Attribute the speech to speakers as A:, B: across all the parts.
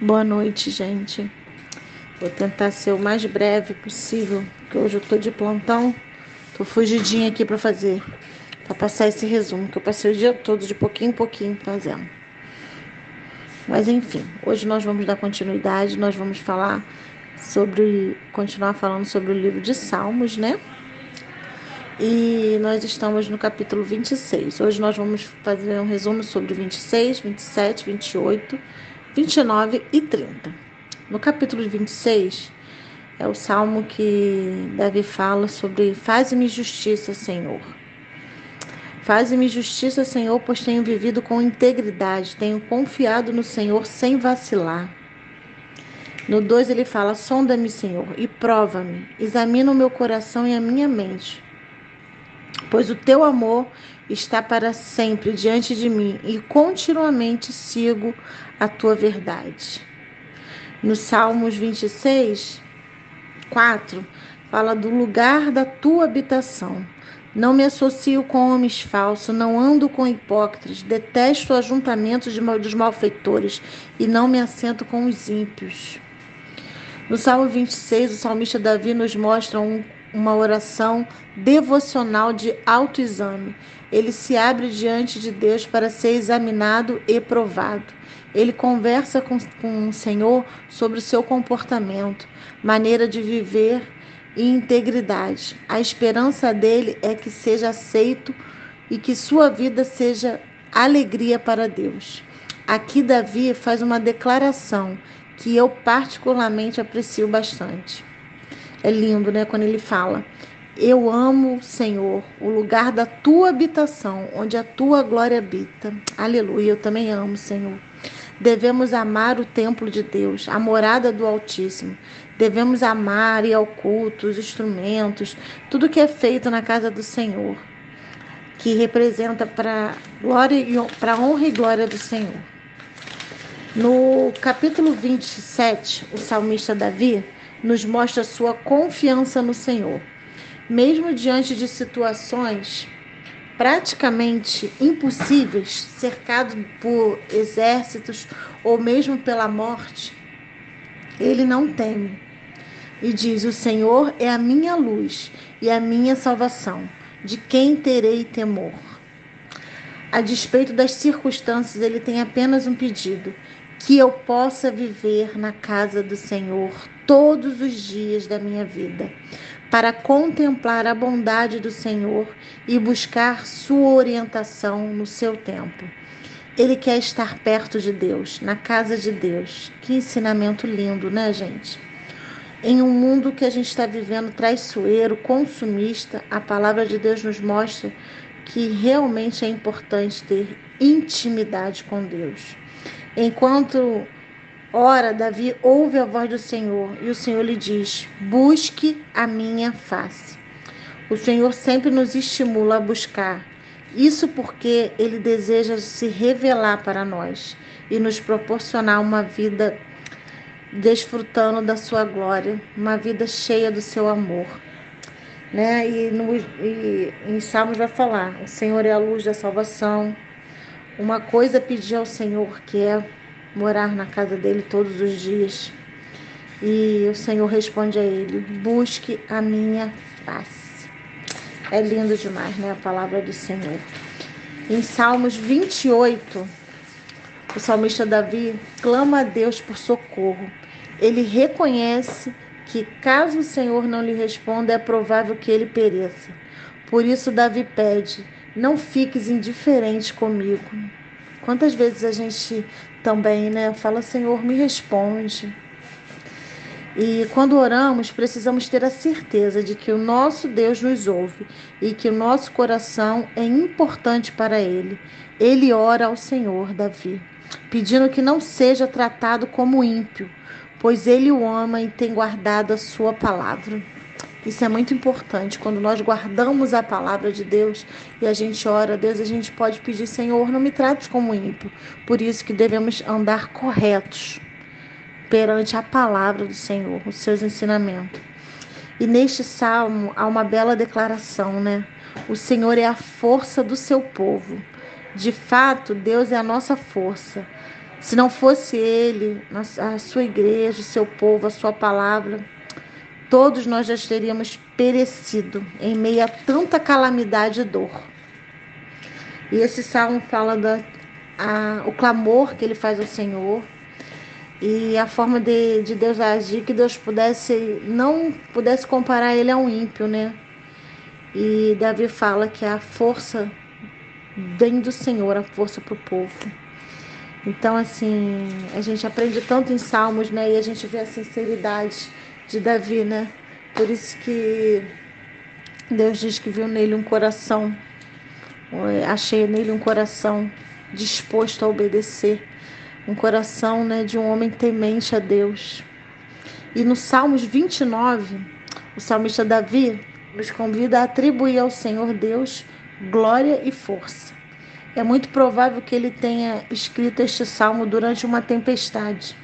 A: Boa noite, gente. Vou tentar ser o mais breve possível, porque hoje eu tô de plantão. Tô fugidinha aqui para fazer, para passar esse resumo que eu passei o dia todo de pouquinho em pouquinho fazendo. Mas enfim, hoje nós vamos dar continuidade, nós vamos falar sobre continuar falando sobre o livro de Salmos, né? E nós estamos no capítulo 26. Hoje nós vamos fazer um resumo sobre 26, 27, 28 29 e 30. No capítulo 26, é o salmo que Davi fala sobre: Faze-me justiça, Senhor. Faze-me justiça, Senhor, pois tenho vivido com integridade, tenho confiado no Senhor sem vacilar. No 2 ele fala: Sonda-me, Senhor, e prova-me, examina o meu coração e a minha mente, pois o teu amor está para sempre diante de mim e continuamente sigo a tua verdade. No Salmos 26, 4, fala do lugar da tua habitação. Não me associo com homens falsos, não ando com hipócritas, detesto o ajuntamento dos malfeitores e não me assento com os ímpios. No Salmo 26, o salmista Davi nos mostra um, uma oração devocional de autoexame. Ele se abre diante de Deus para ser examinado e provado. Ele conversa com, com o Senhor sobre o seu comportamento, maneira de viver e integridade. A esperança dele é que seja aceito e que sua vida seja alegria para Deus. Aqui Davi faz uma declaração que eu particularmente aprecio bastante. É lindo, né, quando ele fala: Eu amo, Senhor, o lugar da tua habitação, onde a tua glória habita. Aleluia, eu também amo, Senhor. Devemos amar o templo de Deus, a morada do Altíssimo. Devemos amar e ao culto, os instrumentos, tudo que é feito na casa do Senhor, que representa para glória para honra e glória do Senhor. No capítulo 27, o salmista Davi nos mostra sua confiança no Senhor. Mesmo diante de situações praticamente impossíveis, cercado por exércitos ou mesmo pela morte, ele não teme. E diz: O Senhor é a minha luz e a minha salvação. De quem terei temor? A despeito das circunstâncias, ele tem apenas um pedido: que eu possa viver na casa do Senhor todos os dias da minha vida, para contemplar a bondade do Senhor e buscar sua orientação no seu tempo. Ele quer estar perto de Deus, na casa de Deus. Que ensinamento lindo, né, gente? Em um mundo que a gente está vivendo traiçoeiro, consumista, a palavra de Deus nos mostra que realmente é importante ter intimidade com Deus. Enquanto ora, Davi ouve a voz do Senhor e o Senhor lhe diz: Busque a minha face. O Senhor sempre nos estimula a buscar. Isso porque ele deseja se revelar para nós e nos proporcionar uma vida desfrutando da sua glória, uma vida cheia do seu amor. Né? E, no, e em Salmos vai falar: o Senhor é a luz da salvação, uma coisa pedir ao Senhor que é morar na casa dele todos os dias. E o Senhor responde a ele: Busque a minha face. É lindo demais, né? A palavra do Senhor. Em Salmos 28, o salmista Davi clama a Deus por socorro. Ele reconhece que, caso o Senhor não lhe responda, é provável que ele pereça. Por isso, Davi pede: não fiques indiferente comigo. Quantas vezes a gente também, né, fala, Senhor, me responde. E quando oramos, precisamos ter a certeza de que o nosso Deus nos ouve e que o nosso coração é importante para Ele. Ele ora ao Senhor, Davi, pedindo que não seja tratado como ímpio, pois Ele o ama e tem guardado a sua palavra. Isso é muito importante. Quando nós guardamos a palavra de Deus e a gente ora a Deus, a gente pode pedir, Senhor, não me trate como ímpio. Por isso que devemos andar corretos perante a palavra do Senhor, os seus ensinamentos. E neste salmo há uma bela declaração, né? O Senhor é a força do seu povo. De fato, Deus é a nossa força. Se não fosse Ele, a sua igreja, o seu povo, a sua palavra, todos nós já teríamos perecido em meio a tanta calamidade e dor. E esse salmo fala da, a, o clamor que ele faz ao Senhor e a forma de, de Deus agir, que Deus pudesse não pudesse comparar ele a um ímpio, né? E Davi fala que a força vem do Senhor, a força para o povo. Então, assim, a gente aprende tanto em Salmos, né? E a gente vê a sinceridade de Davi, né? Por isso que Deus diz que viu nele um coração, achei nele um coração disposto a obedecer, um coração, né, de um homem temente a Deus. E no Salmos 29, o salmista Davi nos convida a atribuir ao Senhor Deus glória e força. É muito provável que ele tenha escrito este salmo durante uma tempestade.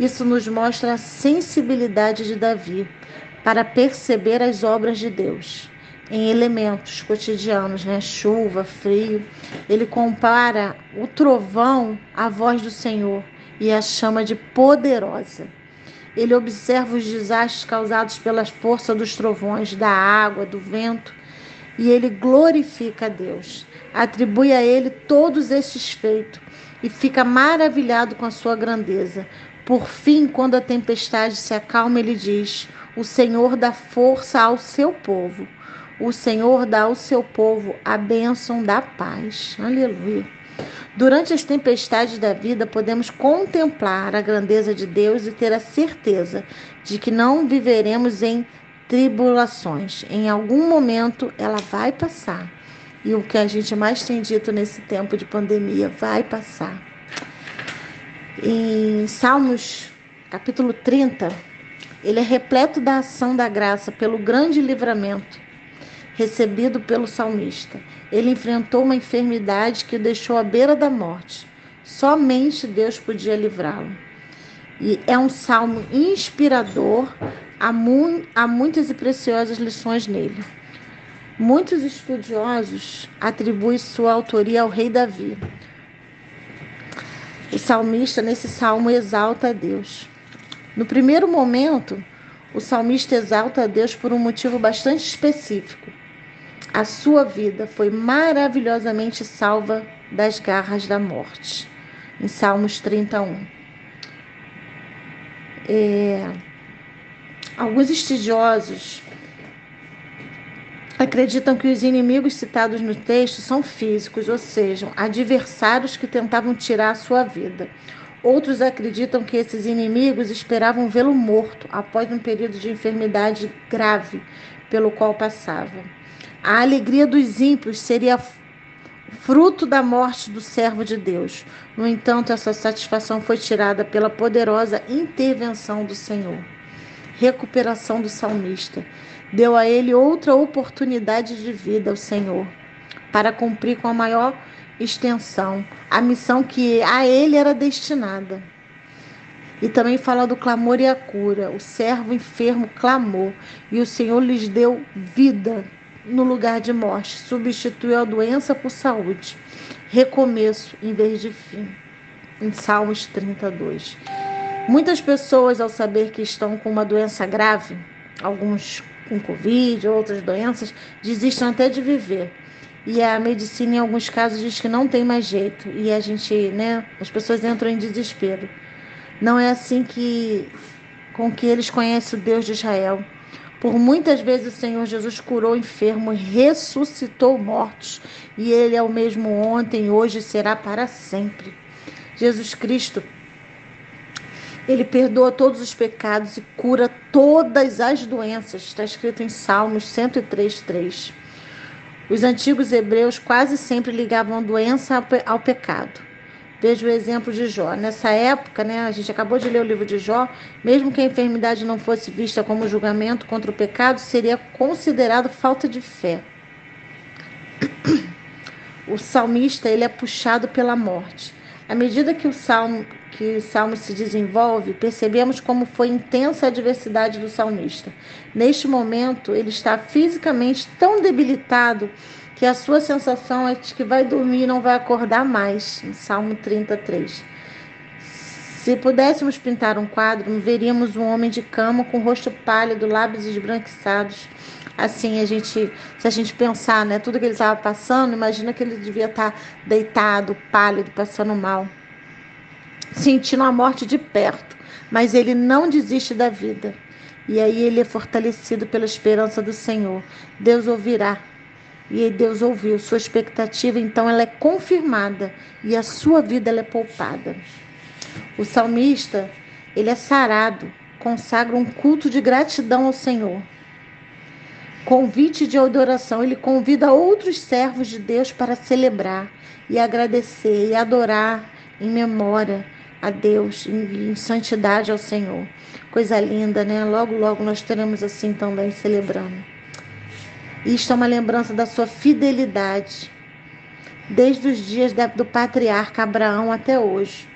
A: Isso nos mostra a sensibilidade de Davi para perceber as obras de Deus em elementos cotidianos, né? Chuva, frio. Ele compara o trovão à voz do Senhor e a chama de poderosa. Ele observa os desastres causados pela força dos trovões, da água, do vento, e ele glorifica a Deus atribui a ele todos estes feitos e fica maravilhado com a sua grandeza. Por fim, quando a tempestade se acalma, ele diz: O Senhor dá força ao seu povo. O Senhor dá ao seu povo a bênção da paz. Aleluia. Durante as tempestades da vida, podemos contemplar a grandeza de Deus e ter a certeza de que não viveremos em tribulações. Em algum momento ela vai passar e o que a gente mais tem dito nesse tempo de pandemia vai passar. Em Salmos, capítulo 30, ele é repleto da ação da graça pelo grande livramento recebido pelo salmista. Ele enfrentou uma enfermidade que o deixou à beira da morte. Somente Deus podia livrá-lo. E é um salmo inspirador, há, mu há muitas e preciosas lições nele. Muitos estudiosos atribuem sua autoria ao rei Davi. O salmista, nesse salmo, exalta a Deus. No primeiro momento, o salmista exalta a Deus por um motivo bastante específico. A sua vida foi maravilhosamente salva das garras da morte, em Salmos 31. É, alguns estudiosos acreditam que os inimigos citados no texto são físicos, ou seja, adversários que tentavam tirar a sua vida. Outros acreditam que esses inimigos esperavam vê-lo morto após um período de enfermidade grave pelo qual passava. A alegria dos ímpios seria fruto da morte do servo de Deus. No entanto, essa satisfação foi tirada pela poderosa intervenção do Senhor. Recuperação do salmista deu a ele outra oportunidade de vida, o Senhor, para cumprir com a maior extensão a missão que a ele era destinada. E também fala do clamor e a cura. O servo enfermo clamou e o Senhor lhes deu vida no lugar de morte, substituiu a doença por saúde, recomeço em vez de fim. Em Salmos 32. Muitas pessoas, ao saber que estão com uma doença grave, alguns com Covid, outras doenças, desistem até de viver. E a medicina, em alguns casos, diz que não tem mais jeito. E a gente, né, as pessoas entram em desespero. Não é assim que com que eles conhecem o Deus de Israel. Por muitas vezes o Senhor Jesus curou enfermos, ressuscitou mortos, e ele é o mesmo ontem, hoje será para sempre. Jesus Cristo ele perdoa todos os pecados e cura todas as doenças. Está escrito em Salmos 103, 3. Os antigos hebreus quase sempre ligavam a doença ao pecado. Veja o exemplo de Jó. Nessa época, né, a gente acabou de ler o livro de Jó, mesmo que a enfermidade não fosse vista como julgamento contra o pecado, seria considerado falta de fé. O salmista ele é puxado pela morte. À medida que o salmo que o salmo se desenvolve, percebemos como foi intensa a adversidade do salmista. Neste momento, ele está fisicamente tão debilitado que a sua sensação é de que vai dormir e não vai acordar mais. Em Salmo 33. Se pudéssemos pintar um quadro, veríamos um homem de cama com rosto pálido, lábios esbranquiçados. Assim, a gente, se a gente pensar, né, tudo que ele estava passando, imagina que ele devia estar deitado, pálido, passando mal, sentindo a morte de perto. Mas ele não desiste da vida. E aí ele é fortalecido pela esperança do Senhor. Deus ouvirá. E Deus ouviu. Sua expectativa, então, ela é confirmada e a sua vida ela é poupada. O salmista, ele é sarado, consagra um culto de gratidão ao Senhor. Convite de adoração, ele convida outros servos de Deus para celebrar e agradecer e adorar em memória a Deus, em, em santidade ao Senhor. Coisa linda, né? Logo, logo nós teremos assim também celebrando. Isto é uma lembrança da sua fidelidade, desde os dias do patriarca Abraão até hoje.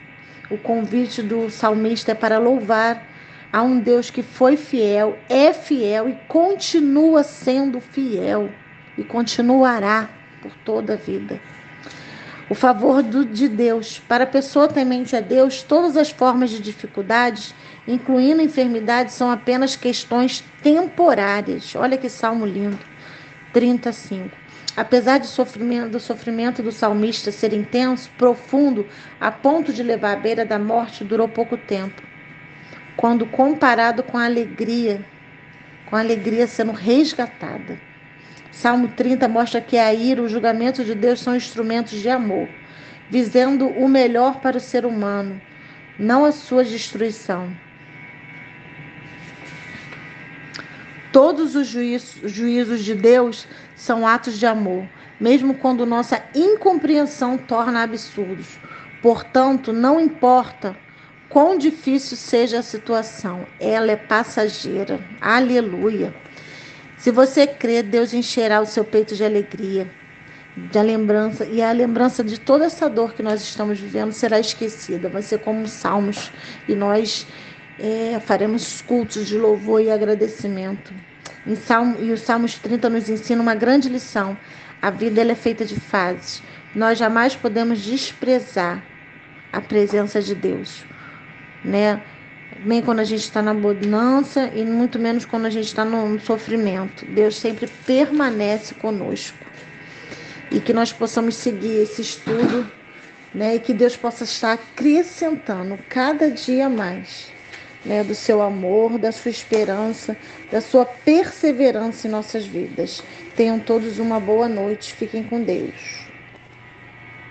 A: O convite do salmista é para louvar a um Deus que foi fiel, é fiel e continua sendo fiel e continuará por toda a vida. O favor do, de Deus. Para a pessoa temente a Deus, todas as formas de dificuldades, incluindo enfermidades, são apenas questões temporárias. Olha que salmo lindo. 35. Apesar de sofrimento, do sofrimento do salmista ser intenso, profundo, a ponto de levar à beira da morte, durou pouco tempo. Quando comparado com a alegria, com a alegria sendo resgatada. Salmo 30 mostra que a ira, o julgamento de Deus são instrumentos de amor, visando o melhor para o ser humano, não a sua destruição. Todos os juízos de Deus são atos de amor, mesmo quando nossa incompreensão torna absurdos. Portanto, não importa quão difícil seja a situação, ela é passageira. Aleluia. Se você crê, Deus encherá o seu peito de alegria, de lembrança, e a lembrança de toda essa dor que nós estamos vivendo será esquecida. Vai ser como salmos, e nós é, faremos cultos de louvor e agradecimento. Salmo, e o Salmos 30 nos ensina uma grande lição. A vida é feita de fases. Nós jamais podemos desprezar a presença de Deus, né? Nem quando a gente está na bonança e muito menos quando a gente está no sofrimento. Deus sempre permanece conosco. E que nós possamos seguir esse estudo, né? E que Deus possa estar acrescentando cada dia mais né, do seu amor, da sua esperança, da sua perseverança em nossas vidas. Tenham todos uma boa noite. Fiquem com Deus.